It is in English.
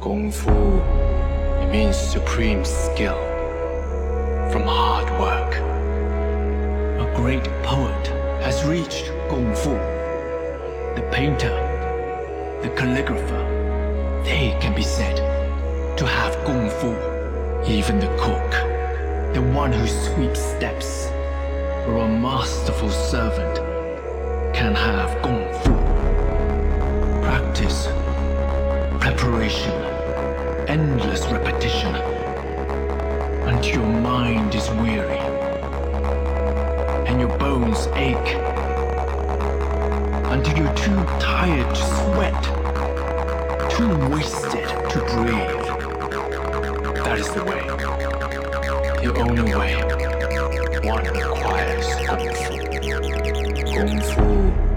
Kung Fu, it means supreme skill from hard work. A great poet has reached Kung Fu. The painter, the calligrapher, they can be said to have Kung Fu. Even the cook, the one who sweeps steps, or a masterful servant, can have Kung preparation, endless repetition. Until your mind is weary. And your bones ache. Until you're too tired to sweat, too wasted to breathe. That is the way, The only way one acquires Kung Fu. Kung Fu